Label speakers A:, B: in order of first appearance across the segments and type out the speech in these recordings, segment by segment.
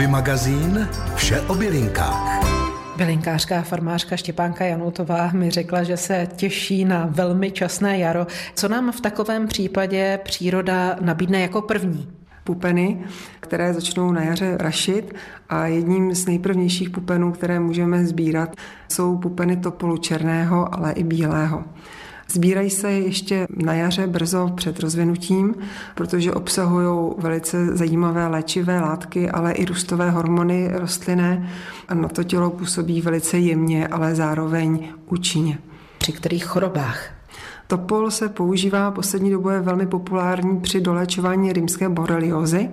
A: Hobby magazín Vše o bylinkách.
B: Bylinkářka a farmářka Štěpánka Janoutová mi řekla, že se těší na velmi časné jaro. Co nám v takovém případě příroda nabídne jako první?
C: pupeny, které začnou na jaře rašit a jedním z nejprvnějších pupenů, které můžeme sbírat, jsou pupeny topolu černého, ale i bílého. Sbírají se ještě na jaře brzo před rozvinutím, protože obsahují velice zajímavé léčivé látky, ale i růstové hormony rostlinné na to tělo působí velice jemně, ale zároveň účinně.
B: Při kterých chorobách
C: Topol se používá poslední dobou je velmi populární při doléčování rýmské boreliozy.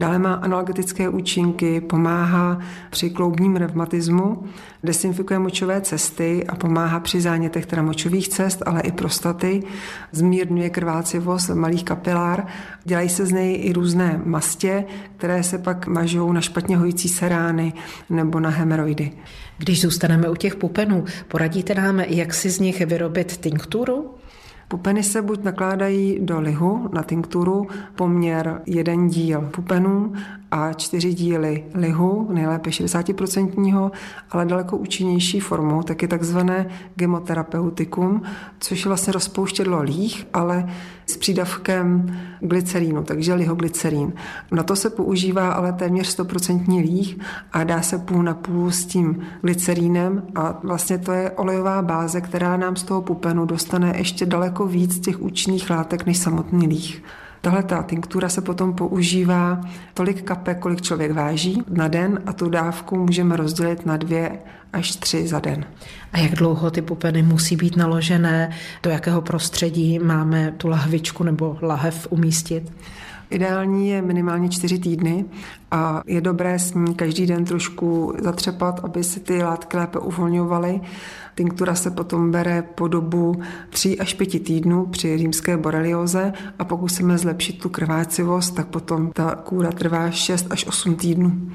C: Dále má analgetické účinky, pomáhá při kloubním revmatismu, desinfikuje močové cesty a pomáhá při zánětech teda močových cest, ale i prostaty, zmírňuje krvácivost malých kapilár. Dělají se z něj i různé mastě, které se pak mažou na špatně hojící se rány nebo na hemeroidy.
B: Když zůstaneme u těch pupenů, poradíte nám, jak si z nich vyrobit tinkturu?
C: Pupeny se buď nakládají do lihu na tinkturu poměr jeden díl pupenů a čtyři díly lihu, nejlépe 60%, ale daleko účinnější formou, taky takzvané gemoterapeutikum, což je vlastně rozpouštědlo líh, ale s přídavkem glycerínu, takže lihoglycerín. Na to se používá ale téměř 100% líh a dá se půl na půl s tím glycerínem a vlastně to je olejová báze, která nám z toho pupenu dostane ještě daleko víc těch účinných látek než samotný líh. Tahle ta tinktura se potom používá tolik kapek, kolik člověk váží na den a tu dávku můžeme rozdělit na dvě až tři za den.
B: A jak dlouho ty pupeny musí být naložené, do jakého prostředí máme tu lahvičku nebo lahev umístit?
C: Ideální je minimálně čtyři týdny a je dobré s ní každý den trošku zatřepat, aby se ty látky lépe uvolňovaly. Tinktura se potom bere po dobu 3 až 5 týdnů při rýmské borelioze a pokud chceme zlepšit tu krvácivost, tak potom ta kůra trvá 6 až 8 týdnů.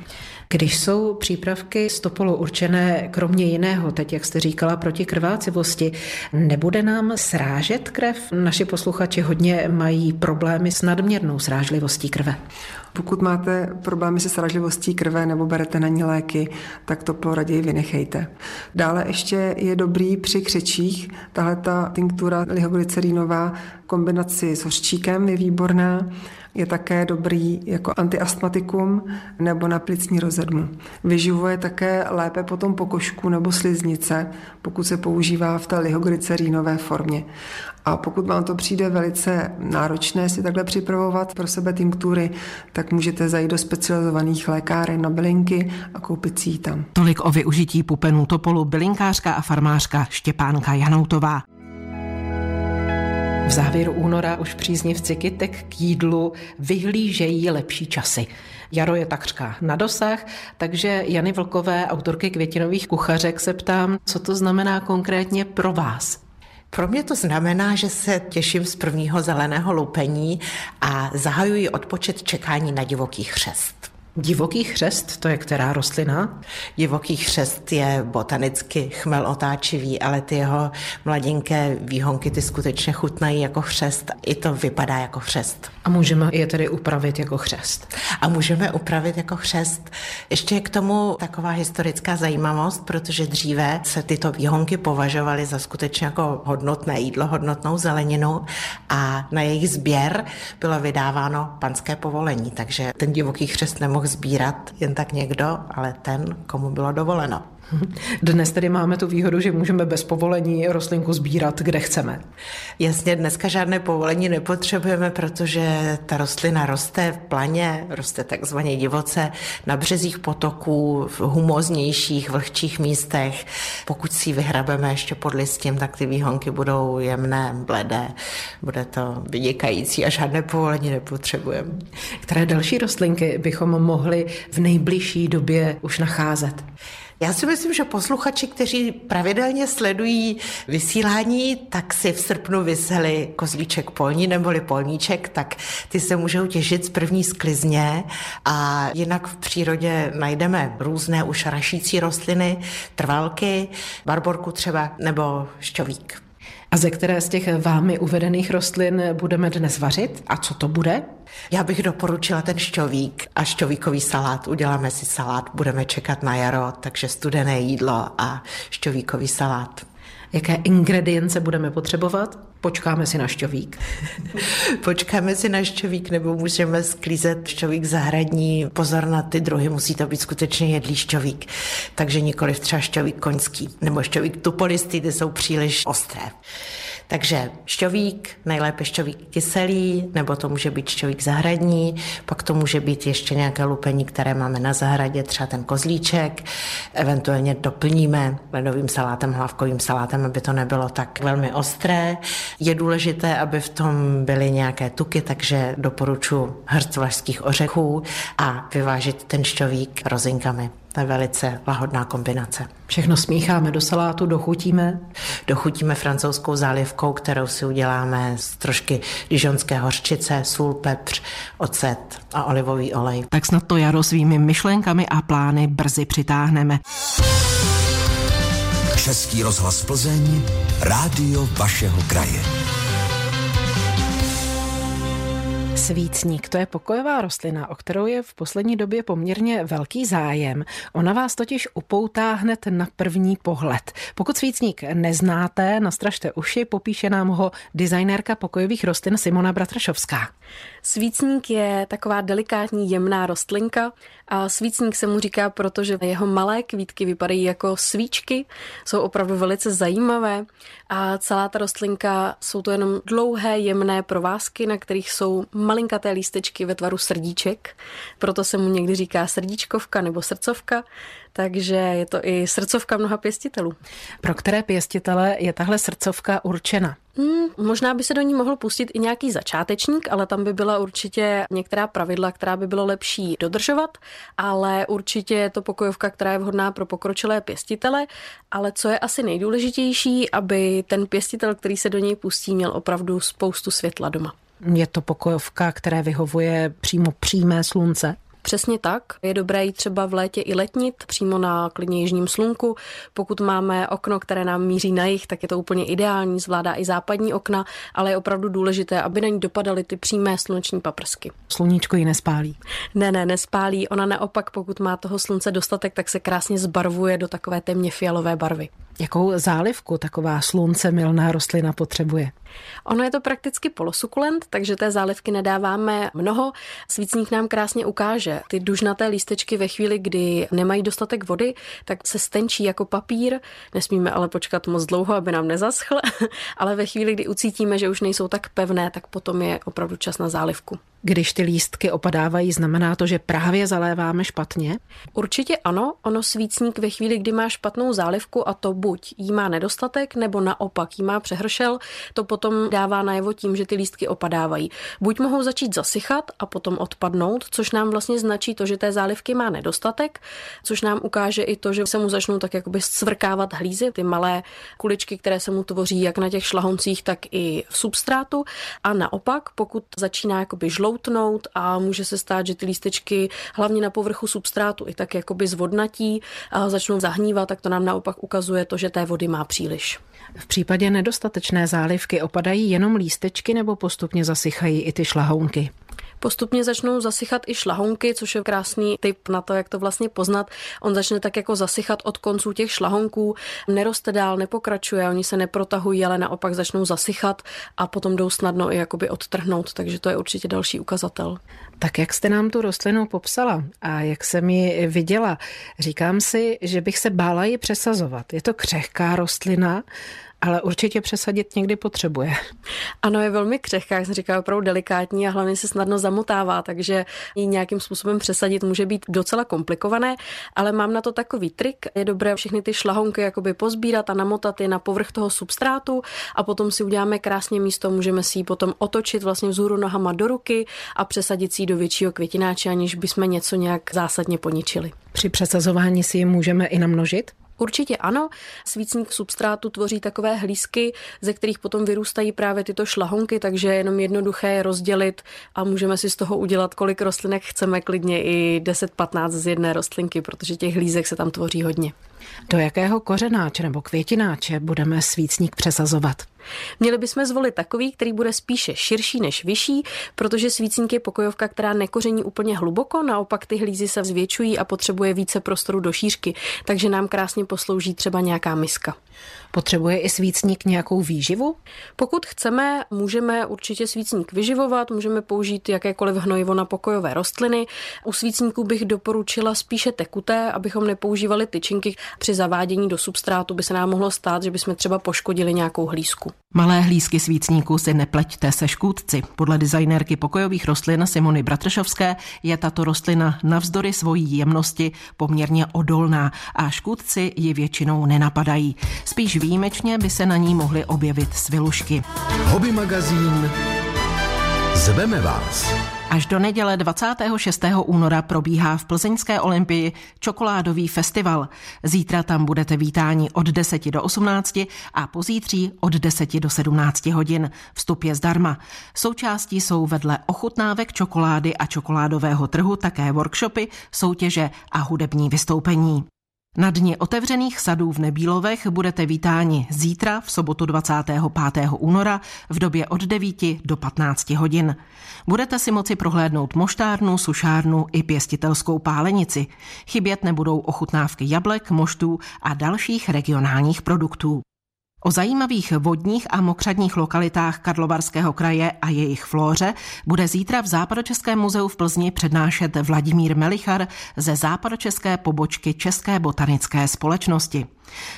B: Když jsou přípravky z topolu určené kromě jiného, teď jak jste říkala, proti krvácivosti, nebude nám srážet krev? Naši posluchači hodně mají problémy s nadměrnou srážlivostí krve.
C: Pokud máte problémy se sražlivostí krve nebo berete na ní léky, tak to raději vynechejte. Dále ještě je dobrý při křečích. Tahle ta tinktura lihoglycerínová kombinaci s hořčíkem je výborná. Je také dobrý jako antiastmatikum nebo na plicní rozedmu. Vyživuje také lépe potom pokožku nebo sliznice, pokud se používá v té lihoglycerínové formě. A pokud vám to přijde velice náročné si takhle připravovat pro sebe tinktury, tak můžete zajít do specializovaných lékáren na bylinky a koupit si ji tam.
B: Tolik o využití pupenů topolu bylinkářka a farmářka Štěpánka Janoutová. V závěru února už příznivci kytek k jídlu vyhlížejí lepší časy. Jaro je takřka na dosah, takže Jany Vlkové, autorky květinových kuchařek, se ptám, co to znamená konkrétně pro vás.
D: Pro mě to znamená, že se těším z prvního zeleného lupení a zahajuji odpočet čekání na divoký chřest.
B: Divoký chřest, to je která rostlina?
D: Divoký chřest je botanicky chmel otáčivý, ale ty jeho mladinké výhonky ty skutečně chutnají jako chřest. I to vypadá jako chřest.
B: A můžeme je tedy upravit jako chřest?
D: A můžeme upravit jako chřest. Ještě je k tomu taková historická zajímavost, protože dříve se tyto výhonky považovaly za skutečně jako hodnotné jídlo, hodnotnou zeleninu a na jejich sběr bylo vydáváno panské povolení, takže ten divoký chřest nemohl mohl sbírat jen tak někdo, ale ten, komu bylo dovoleno.
B: Dnes tedy máme tu výhodu, že můžeme bez povolení rostlinku sbírat, kde chceme.
D: Jasně, dneska žádné povolení nepotřebujeme, protože ta rostlina roste v planě, roste takzvaně divoce na březích potoků, v humoznějších, vlhčích místech. Pokud si ji vyhrabeme ještě pod listím, tak ty výhonky budou jemné, bledé, bude to vynikající a žádné povolení nepotřebujeme.
B: Které další rostlinky bychom mohli v nejbližší době už nacházet?
D: Já si myslím, že posluchači, kteří pravidelně sledují vysílání, tak si v srpnu vyseli kozlíček polní neboli polníček, tak ty se můžou těšit z první sklizně a jinak v přírodě najdeme různé už rašící rostliny, trvalky, barborku třeba nebo šťovík.
B: A ze které z těch vámi uvedených rostlin budeme dnes vařit? A co to bude?
D: Já bych doporučila ten šťovík a šťovíkový salát. Uděláme si salát, budeme čekat na jaro, takže studené jídlo a šťovíkový salát.
B: Jaké ingredience budeme potřebovat? Počkáme si na šťovík.
D: Počkáme si na šťovík nebo můžeme sklízet šťovík zahradní. Pozor na ty druhy, musí to být skutečně jedlý šťovík. Takže nikoli třeba šťovík koňský nebo šťovík tupolistý, ty jsou příliš ostré. Takže šťovík, nejlépe šťovík kyselý, nebo to může být šťovík zahradní, pak to může být ještě nějaké lupení, které máme na zahradě, třeba ten kozlíček, eventuálně doplníme ledovým salátem, hlavkovým salátem, aby to nebylo tak velmi ostré. Je důležité, aby v tom byly nějaké tuky, takže doporučuji hrst vlašských ořechů a vyvážit ten šťovík rozinkami. To je velice lahodná kombinace.
B: Všechno smícháme do salátu, dochutíme?
D: Dochutíme francouzskou zálivkou, kterou si uděláme z trošky dižonské hořčice, sůl, pepř, ocet a olivový olej.
B: Tak snad to jaro svými myšlenkami a plány brzy přitáhneme.
A: Český rozhlas Plzeň, rádio vašeho kraje.
B: Svícník, to je pokojová rostlina, o kterou je v poslední době poměrně velký zájem. Ona vás totiž upoutá hned na první pohled. Pokud svícník neznáte, nastražte uši, popíše nám ho designérka pokojových rostlin Simona Bratrašovská.
E: Svícník je taková delikátní jemná rostlinka a svícník se mu říká, protože jeho malé kvítky vypadají jako svíčky, jsou opravdu velice zajímavé a celá ta rostlinka jsou to jenom dlouhé jemné provázky, na kterých jsou malinkaté lístečky ve tvaru srdíček, proto se mu někdy říká srdíčkovka nebo srdcovka takže je to i srdcovka mnoha pěstitelů.
B: Pro které pěstitele je tahle srdcovka určena?
E: Hmm, možná by se do ní mohl pustit i nějaký začátečník, ale tam by byla určitě některá pravidla, která by bylo lepší dodržovat, ale určitě je to pokojovka, která je vhodná pro pokročilé pěstitele, ale co je asi nejdůležitější, aby ten pěstitel, který se do něj pustí, měl opravdu spoustu světla doma.
B: Je to pokojovka, které vyhovuje přímo přímé slunce?
E: Přesně tak. Je dobré jít třeba v létě i letnit, přímo na klidně jižním slunku. Pokud máme okno, které nám míří na jih, tak je to úplně ideální, zvládá i západní okna, ale je opravdu důležité, aby na ní dopadaly ty přímé sluneční paprsky.
B: Sluníčko ji nespálí?
E: Ne, ne, nespálí. Ona naopak, pokud má toho slunce dostatek, tak se krásně zbarvuje do takové temně fialové barvy.
B: Jakou zálivku taková slunce milná rostlina potřebuje?
E: Ono je to prakticky polosukulent, takže té zálivky nedáváme mnoho. Svícník nám krásně ukáže. Ty dužnaté lístečky ve chvíli, kdy nemají dostatek vody, tak se stenčí jako papír. Nesmíme ale počkat moc dlouho, aby nám nezaschl, ale ve chvíli, kdy ucítíme, že už nejsou tak pevné, tak potom je opravdu čas na zálivku.
B: Když ty lístky opadávají, znamená to, že právě zaléváme špatně?
E: Určitě ano. Ono svícník ve chvíli, kdy má špatnou zálivku a to buď jí má nedostatek, nebo naopak jí má přehršel, to potom dává najevo tím, že ty lístky opadávají. Buď mohou začít zasychat a potom odpadnout, což nám vlastně značí to, že té zálivky má nedostatek, což nám ukáže i to, že se mu začnou tak jakoby scvrkávat hlízy, ty malé kuličky, které se mu tvoří jak na těch šlahoncích, tak i v substrátu. A naopak, pokud začíná jakoby žloutnout a může se stát, že ty lístečky hlavně na povrchu substrátu i tak jakoby zvodnatí a začnou zahnívat, tak to nám naopak ukazuje to, že té vody má příliš.
B: V případě nedostatečné zálivky opadají jenom lístečky nebo postupně zasychají i ty šlahounky?
E: Postupně začnou zasychat i šlahounky, což je krásný tip na to, jak to vlastně poznat. On začne tak jako zasychat od konců těch šlahonků, neroste dál, nepokračuje, oni se neprotahují, ale naopak začnou zasychat a potom jdou snadno i jakoby odtrhnout, takže to je určitě další ukazatel.
B: Tak jak jste nám tu rostlinu popsala a jak jsem ji viděla, říkám si, že bych se bála ji přesazovat. Je to křehká rostlina, ale určitě přesadit někdy potřebuje.
E: Ano, je velmi křehká, jak jsem říkala, opravdu delikátní a hlavně se snadno zamotává, takže ji nějakým způsobem přesadit může být docela komplikované, ale mám na to takový trik. Je dobré všechny ty šlahonky jakoby pozbírat a namotat je na povrch toho substrátu a potom si uděláme krásně místo, můžeme si ji potom otočit vlastně vzhůru nohama do ruky a přesadit si ji do většího květináče, aniž bychom něco nějak zásadně poničili.
B: Při přesazování si ji můžeme i namnožit?
E: Určitě ano. Svícník substrátu tvoří takové hlízky, ze kterých potom vyrůstají právě tyto šlahonky, takže je jenom jednoduché je rozdělit a můžeme si z toho udělat, kolik rostlinek chceme, klidně i 10-15 z jedné rostlinky, protože těch hlízek se tam tvoří hodně.
B: Do jakého kořenáče nebo květináče budeme svícník přesazovat?
E: Měli bychom zvolit takový, který bude spíše širší než vyšší, protože svícník je pokojovka, která nekoření úplně hluboko, naopak ty hlízy se zvětšují a potřebuje více prostoru do šířky, takže nám krásně poslouží třeba nějaká miska.
B: Potřebuje i svícník nějakou výživu?
E: Pokud chceme, můžeme určitě svícník vyživovat, můžeme použít jakékoliv hnojivo na pokojové rostliny. U svícníků bych doporučila spíše tekuté, abychom nepoužívali tyčinky. Při zavádění do substrátu by se nám mohlo stát, že bychom třeba poškodili nějakou hlízku.
B: Malé hlízky svícníků si nepleťte se škůdci. Podle designérky pokojových rostlin Simony Bratršovské je tato rostlina navzdory svojí jemnosti poměrně odolná a škůdci ji většinou nenapadají. Spíš výjimečně by se na ní mohly objevit svilušky.
A: Hobby magazín Zveme vás.
B: Až do neděle 26. února probíhá v Plzeňské olympii čokoládový festival. Zítra tam budete vítáni od 10 do 18 a pozítří od 10 do 17 hodin. Vstup je zdarma. Součástí jsou vedle ochutnávek čokolády a čokoládového trhu také workshopy, soutěže a hudební vystoupení. Na dni otevřených sadů v Nebílovech budete vítáni zítra v sobotu 25. února v době od 9 do 15 hodin. Budete si moci prohlédnout moštárnu, sušárnu i pěstitelskou pálenici. Chybět nebudou ochutnávky jablek, moštů a dalších regionálních produktů. O zajímavých vodních a mokřadních lokalitách Karlovarského kraje a jejich flóře bude zítra v Západočeském muzeu v Plzni přednášet Vladimír Melichar ze západočeské pobočky České botanické společnosti.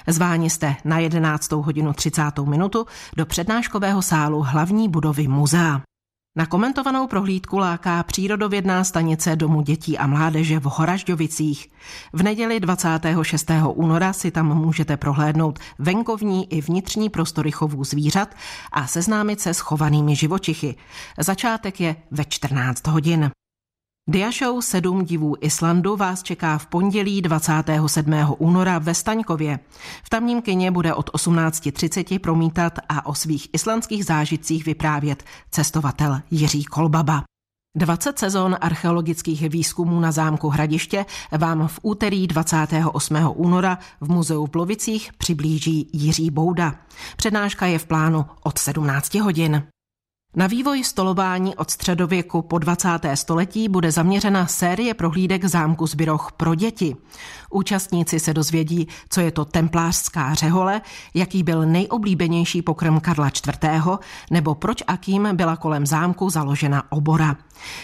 B: Zváni jste na 11. hodinu 30. minutu do přednáškového sálu hlavní budovy muzea. Na komentovanou prohlídku láká přírodovědná stanice Domu dětí a mládeže v Horažďovicích. V neděli 26. února si tam můžete prohlédnout venkovní i vnitřní prostory chovů zvířat a seznámit se s chovanými živočichy. Začátek je ve 14 hodin. Dia Show 7 divů Islandu vás čeká v pondělí 27. února ve Staňkově. V tamním kině bude od 18.30 promítat a o svých islandských zážitcích vyprávět cestovatel Jiří Kolbaba. 20 sezon archeologických výzkumů na zámku Hradiště vám v úterý 28. února v muzeu v Blovicích přiblíží Jiří Bouda. Přednáška je v plánu od 17 hodin. Na vývoj stolování od středověku po 20. století bude zaměřena série prohlídek zámku Zbyroch pro děti. Účastníci se dozvědí, co je to templářská řehole, jaký byl nejoblíbenější pokrm Karla IV. nebo proč a kým byla kolem zámku založena obora.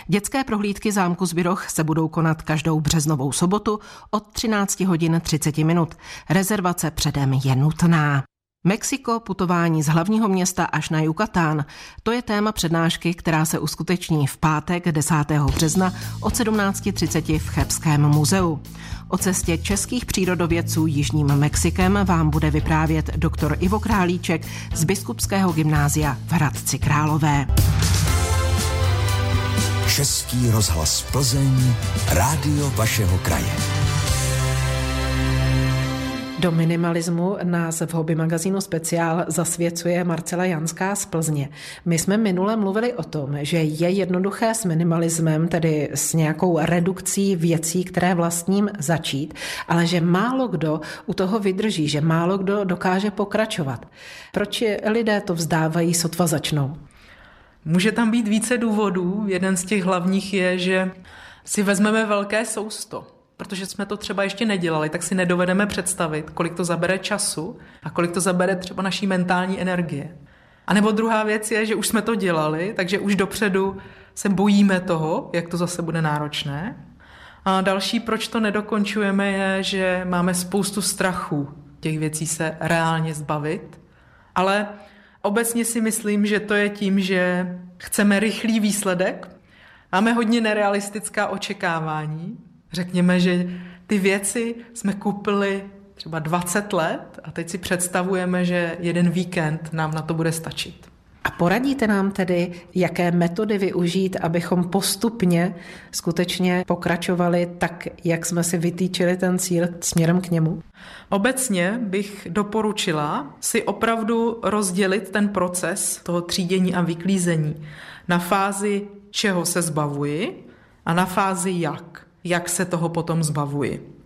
B: Dětské prohlídky zámku Zbyroch se budou konat každou březnovou sobotu od 13 hodin 30 minut. Rezervace předem je nutná. Mexiko, putování z hlavního města až na Yucatán. To je téma přednášky, která se uskuteční v pátek 10. března od 17.30 v Chebském muzeu. O cestě českých přírodovědců Jižním Mexikem vám bude vyprávět doktor Ivo Králíček z Biskupského gymnázia v Hradci Králové.
A: Český rozhlas Plzeň, rádio vašeho kraje.
B: Do minimalismu nás v hobby magazínu Speciál zasvěcuje Marcela Janská z Plzně. My jsme minule mluvili o tom, že je jednoduché s minimalismem, tedy s nějakou redukcí věcí, které vlastním začít, ale že málo kdo u toho vydrží, že málo kdo dokáže pokračovat. Proč lidé to vzdávají, sotva začnou?
F: Může tam být více důvodů. Jeden z těch hlavních je, že si vezmeme velké sousto protože jsme to třeba ještě nedělali, tak si nedovedeme představit, kolik to zabere času a kolik to zabere třeba naší mentální energie. A nebo druhá věc je, že už jsme to dělali, takže už dopředu se bojíme toho, jak to zase bude náročné. A další, proč to nedokončujeme, je, že máme spoustu strachů těch věcí se reálně zbavit. Ale obecně si myslím, že to je tím, že chceme rychlý výsledek, máme hodně nerealistická očekávání Řekněme, že ty věci jsme koupili třeba 20 let a teď si představujeme, že jeden víkend nám na to bude stačit.
B: A poradíte nám tedy, jaké metody využít, abychom postupně skutečně pokračovali tak, jak jsme si vytýčili ten cíl směrem k němu?
F: Obecně bych doporučila si opravdu rozdělit ten proces toho třídění a vyklízení na fázi, čeho se zbavuji a na fázi jak jak se toho potom zbavuji.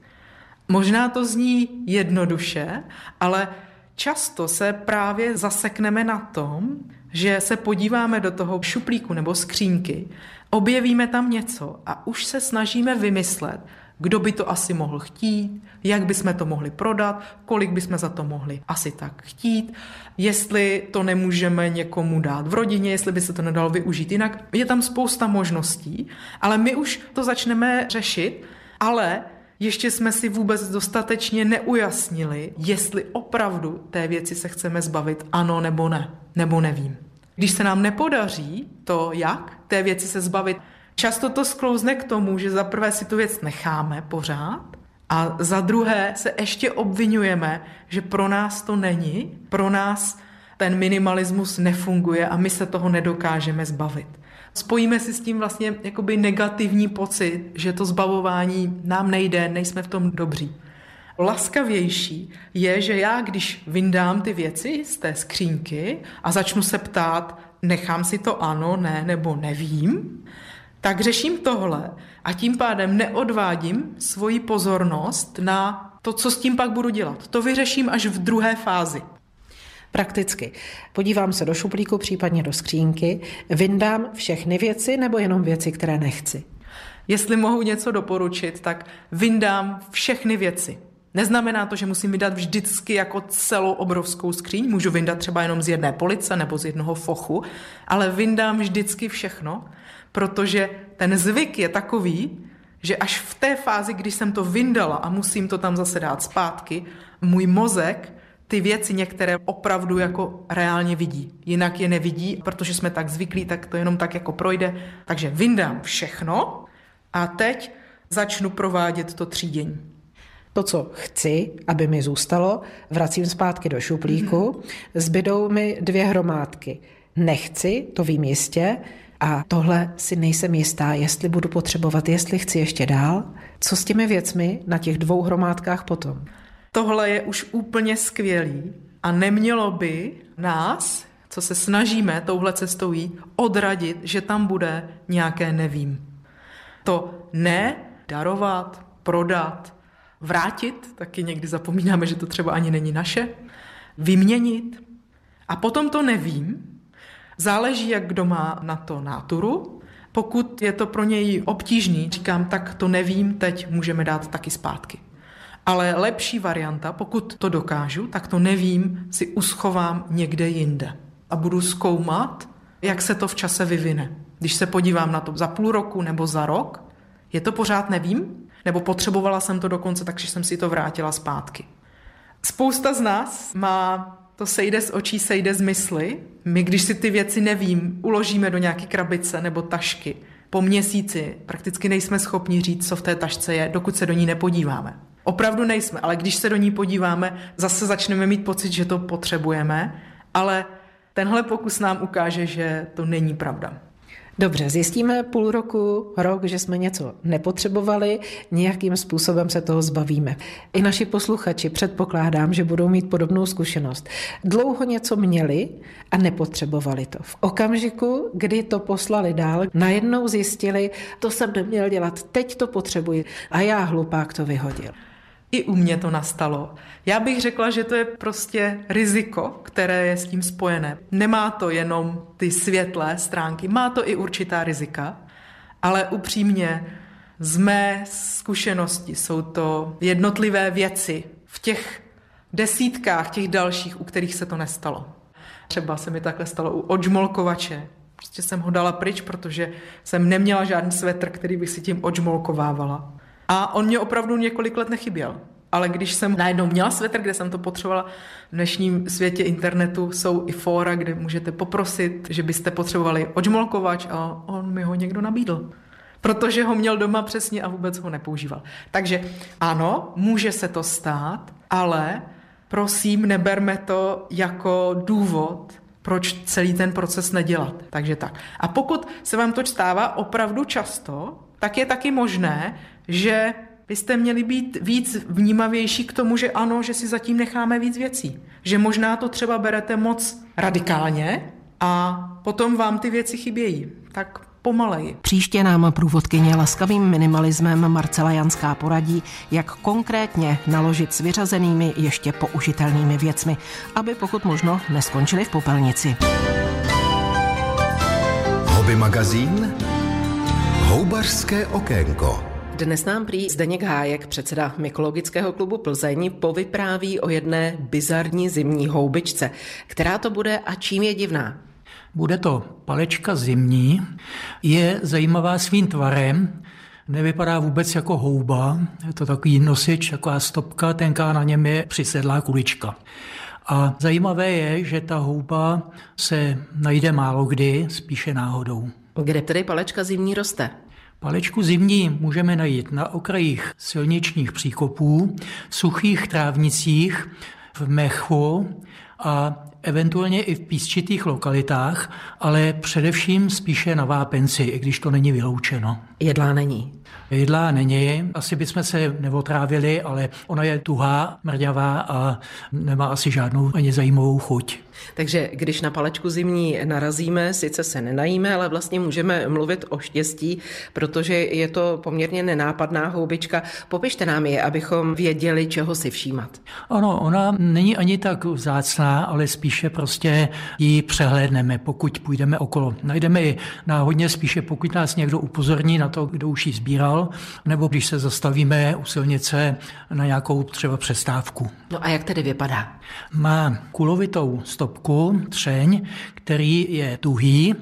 F: Možná to zní jednoduše, ale často se právě zasekneme na tom, že se podíváme do toho šuplíku nebo skřínky, objevíme tam něco a už se snažíme vymyslet, kdo by to asi mohl chtít, jak bychom to mohli prodat, kolik bychom za to mohli asi tak chtít, jestli to nemůžeme někomu dát v rodině, jestli by se to nedalo využít jinak. Je tam spousta možností, ale my už to začneme řešit, ale ještě jsme si vůbec dostatečně neujasnili, jestli opravdu té věci se chceme zbavit, ano nebo ne, nebo nevím. Když se nám nepodaří to, jak té věci se zbavit, často to sklouzne k tomu, že za prvé si tu věc necháme pořád a za druhé se ještě obvinujeme, že pro nás to není, pro nás ten minimalismus nefunguje a my se toho nedokážeme zbavit. Spojíme si s tím vlastně jakoby negativní pocit, že to zbavování nám nejde, nejsme v tom dobří. Laskavější je, že já, když vyndám ty věci z té skřínky a začnu se ptát, nechám si to ano, ne nebo nevím, tak řeším tohle a tím pádem neodvádím svoji pozornost na to, co s tím pak budu dělat. To vyřeším až v druhé fázi.
B: Prakticky. Podívám se do šuplíku, případně do skřínky, vyndám všechny věci nebo jenom věci, které nechci.
F: Jestli mohu něco doporučit, tak vyndám všechny věci. Neznamená to, že musím vydat vždycky jako celou obrovskou skříň, můžu vyndat třeba jenom z jedné police nebo z jednoho fochu, ale vyndám vždycky všechno, protože ten zvyk je takový, že až v té fázi, když jsem to vyndala a musím to tam zase dát zpátky, můj mozek ty věci některé opravdu jako reálně vidí. Jinak je nevidí, protože jsme tak zvyklí, tak to jenom tak jako projde. Takže vyndám všechno a teď začnu provádět to třídění.
B: To, co chci, aby mi zůstalo, vracím zpátky do šuplíku, zbydou mi dvě hromádky. Nechci, to vím jistě, a tohle si nejsem jistá, jestli budu potřebovat, jestli chci ještě dál. Co s těmi věcmi na těch dvou hromádkách potom?
F: Tohle je už úplně skvělý a nemělo by nás, co se snažíme touhle cestou jít, odradit, že tam bude nějaké nevím. To ne darovat, prodat, vrátit, taky někdy zapomínáme, že to třeba ani není naše, vyměnit. A potom to nevím, záleží, jak kdo má na to náturu. Pokud je to pro něj obtížný, říkám, tak to nevím, teď můžeme dát taky zpátky. Ale lepší varianta, pokud to dokážu, tak to nevím, si uschovám někde jinde. A budu zkoumat, jak se to v čase vyvine. Když se podívám na to za půl roku nebo za rok, je to pořád nevím? Nebo potřebovala jsem to dokonce, takže jsem si to vrátila zpátky. Spousta z nás má to sejde z očí, sejde z mysli. My, když si ty věci nevím, uložíme do nějaké krabice nebo tašky, po měsíci prakticky nejsme schopni říct, co v té tašce je, dokud se do ní nepodíváme. Opravdu nejsme, ale když se do ní podíváme, zase začneme mít pocit, že to potřebujeme, ale tenhle pokus nám ukáže, že to není pravda.
B: Dobře, zjistíme půl roku, rok, že jsme něco nepotřebovali, nějakým způsobem se toho zbavíme. I naši posluchači předpokládám, že budou mít podobnou zkušenost. Dlouho něco měli a nepotřebovali to. V okamžiku, kdy to poslali dál, najednou zjistili, to jsem neměl dělat, teď to potřebuji a já hlupák to vyhodil.
F: I u mě to nastalo. Já bych řekla, že to je prostě riziko, které je s tím spojené. Nemá to jenom ty světlé stránky, má to i určitá rizika, ale upřímně z mé zkušenosti jsou to jednotlivé věci v těch desítkách těch dalších, u kterých se to nestalo. Třeba se mi takhle stalo u odžmolkovače. Prostě jsem ho dala pryč, protože jsem neměla žádný svetr, který bych si tím odžmolkovávala. A on mě opravdu několik let nechyběl. Ale když jsem najednou měla svetr, kde jsem to potřebovala, v dnešním světě internetu jsou i fóra, kde můžete poprosit, že byste potřebovali odžmolkovač a on mi ho někdo nabídl. Protože ho měl doma přesně a vůbec ho nepoužíval. Takže ano, může se to stát, ale prosím, neberme to jako důvod, proč celý ten proces nedělat. Takže tak. A pokud se vám to stává opravdu často, tak je taky možné, že byste měli být víc vnímavější k tomu, že ano, že si zatím necháme víc věcí. Že možná to třeba berete moc radikálně a potom vám ty věci chybějí. Tak pomaleji.
B: Příště nám průvodkyně laskavým minimalismem Marcela Janská poradí, jak konkrétně naložit s vyřazenými ještě použitelnými věcmi, aby pokud možno neskončili v popelnici.
A: Hobby magazín Houbařské okénko.
B: Dnes nám prý Zdeněk Hájek, předseda Mykologického klubu Plzeň, povypráví o jedné bizarní zimní houbičce. Která to bude a čím je divná?
G: Bude to palečka zimní, je zajímavá svým tvarem, nevypadá vůbec jako houba, je to takový nosič, taková stopka, tenká na něm je přisedlá kulička. A zajímavé je, že ta houba se najde málo kdy, spíše náhodou.
B: Kde tedy palečka zimní roste?
G: Palečku zimní můžeme najít na okrajích silničních příkopů, suchých trávnicích, v mechu a eventuálně i v písčitých lokalitách, ale především spíše na vápenci, i když to není vyloučeno.
B: Jedlá není.
G: Jedlá není, asi bychom se neotrávili, ale ona je tuhá, mrňavá a nemá asi žádnou ani zajímavou chuť.
B: Takže když na palečku zimní narazíme, sice se nenajíme, ale vlastně můžeme mluvit o štěstí, protože je to poměrně nenápadná houbička. Popište nám je, abychom věděli, čeho si všímat.
G: Ano, ona není ani tak vzácná, ale spíše prostě ji přehlédneme, pokud půjdeme okolo. Najdeme ji náhodně spíše, pokud nás někdo upozorní na to, kdo už ji sbíral, nebo když se zastavíme u silnice na nějakou třeba přestávku.
B: No a jak tedy vypadá?
G: Má kulovitou stopku, třeň, který je tuhý,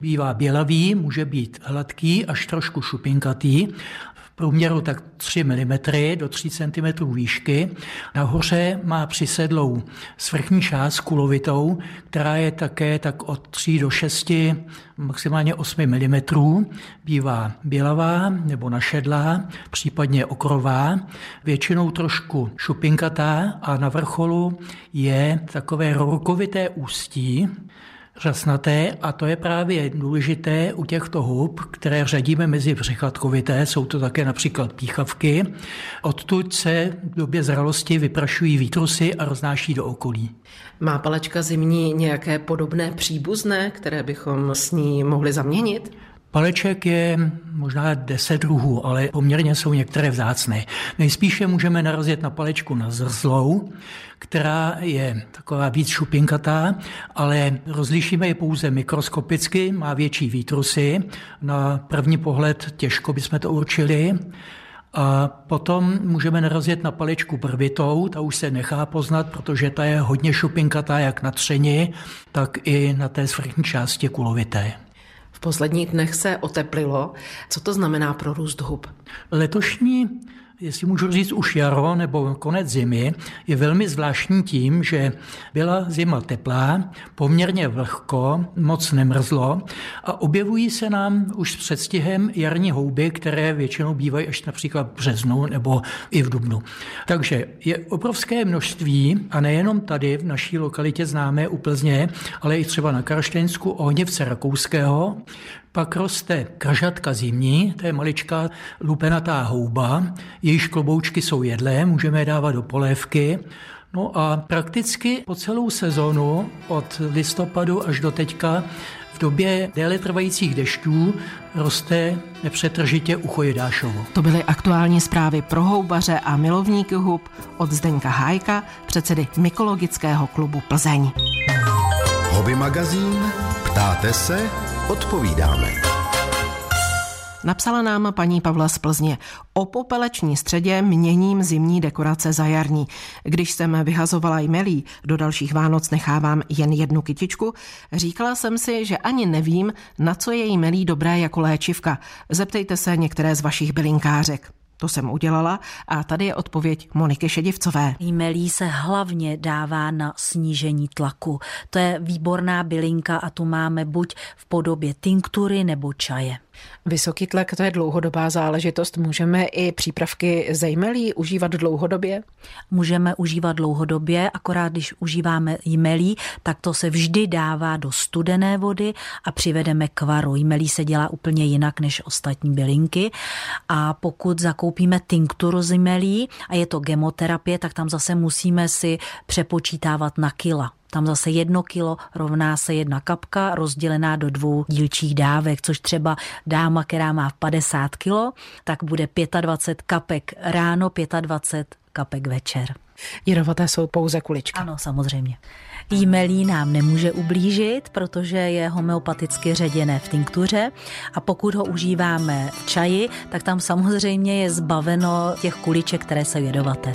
G: bývá bělavý, může být hladký až trošku šupinkatý průměru tak 3 mm do 3 cm výšky. Nahoře má přisedlou svrchní část kulovitou, která je také tak od 3 do 6, maximálně 8 mm. Bývá bělavá nebo našedlá, případně okrová, většinou trošku šupinkatá a na vrcholu je takové rorkovité ústí, řasnaté a to je právě důležité u těchto hub, které řadíme mezi břichatkovité, jsou to také například píchavky. Odtud se v době zralosti vyprašují výtrusy a roznáší do okolí.
B: Má palečka zimní nějaké podobné příbuzné, které bychom s ní mohli zaměnit?
G: Paleček je možná deset druhů, ale poměrně jsou některé vzácné. Nejspíše můžeme narazit na palečku na zrzlou, která je taková víc šupinkatá, ale rozlišíme je pouze mikroskopicky, má větší výtrusy. Na první pohled těžko bychom to určili. A potom můžeme narazit na palečku brvitou, ta už se nechá poznat, protože ta je hodně šupinkatá jak na třeni, tak i na té svrchní části kulovité.
B: V posledních dnech se oteplilo. Co to znamená pro růst hub?
G: Letošní jestli můžu říct už jaro nebo konec zimy, je velmi zvláštní tím, že byla zima teplá, poměrně vlhko, moc nemrzlo a objevují se nám už s předstihem jarní houby, které většinou bývají až například v březnu nebo i v dubnu. Takže je obrovské množství a nejenom tady v naší lokalitě známé u Plzně, ale i třeba na Karštejnsku, Ohněvce Rakouského, pak roste kržatka zimní, to je maličká lupenatá houba, jejíž kloboučky jsou jedlé, můžeme je dávat do polévky. No a prakticky po celou sezónu od listopadu až do teďka v době déle trvajících dešťů roste nepřetržitě uchojedášovo.
B: To byly aktuální zprávy pro houbaře a milovníky hub od Zdeňka Hájka, předsedy Mykologického klubu Plzeň.
A: Hobby magazín Ptáte se? Odpovídáme.
B: Napsala nám paní Pavla z Plzně. O popeleční středě měním zimní dekorace za jarní. Když jsem vyhazovala jmelí, do dalších Vánoc nechávám jen jednu kytičku, říkala jsem si, že ani nevím, na co je jmelí dobré jako léčivka. Zeptejte se některé z vašich bylinkářek. To jsem udělala a tady je odpověď Moniky Šedivcové.
H: Jmelí se hlavně dává na snížení tlaku. To je výborná bylinka a tu máme buď v podobě tinktury nebo čaje.
B: Vysoký tlak to je dlouhodobá záležitost. Můžeme i přípravky zejmelí užívat dlouhodobě?
H: Můžeme užívat dlouhodobě, akorát když užíváme jmelí, tak to se vždy dává do studené vody a přivedeme k varu. Jmelí se dělá úplně jinak než ostatní bylinky a pokud zakoupíme tinkturu z jmelí a je to gemoterapie, tak tam zase musíme si přepočítávat na kila Tam zase jedno kilo rovná se jedna kapka rozdělená do dvou dílčích dávek, což třeba dáma, která má 50 kilo, tak bude 25 kapek ráno, 25 kapek večer.
B: Jedovaté jsou pouze kuličky.
H: Ano, samozřejmě. Jímelí nám nemůže ublížit, protože je homeopaticky ředěné v tinktuře a pokud ho užíváme v čaji, tak tam samozřejmě je zbaveno těch kuliček, které jsou jedovaté.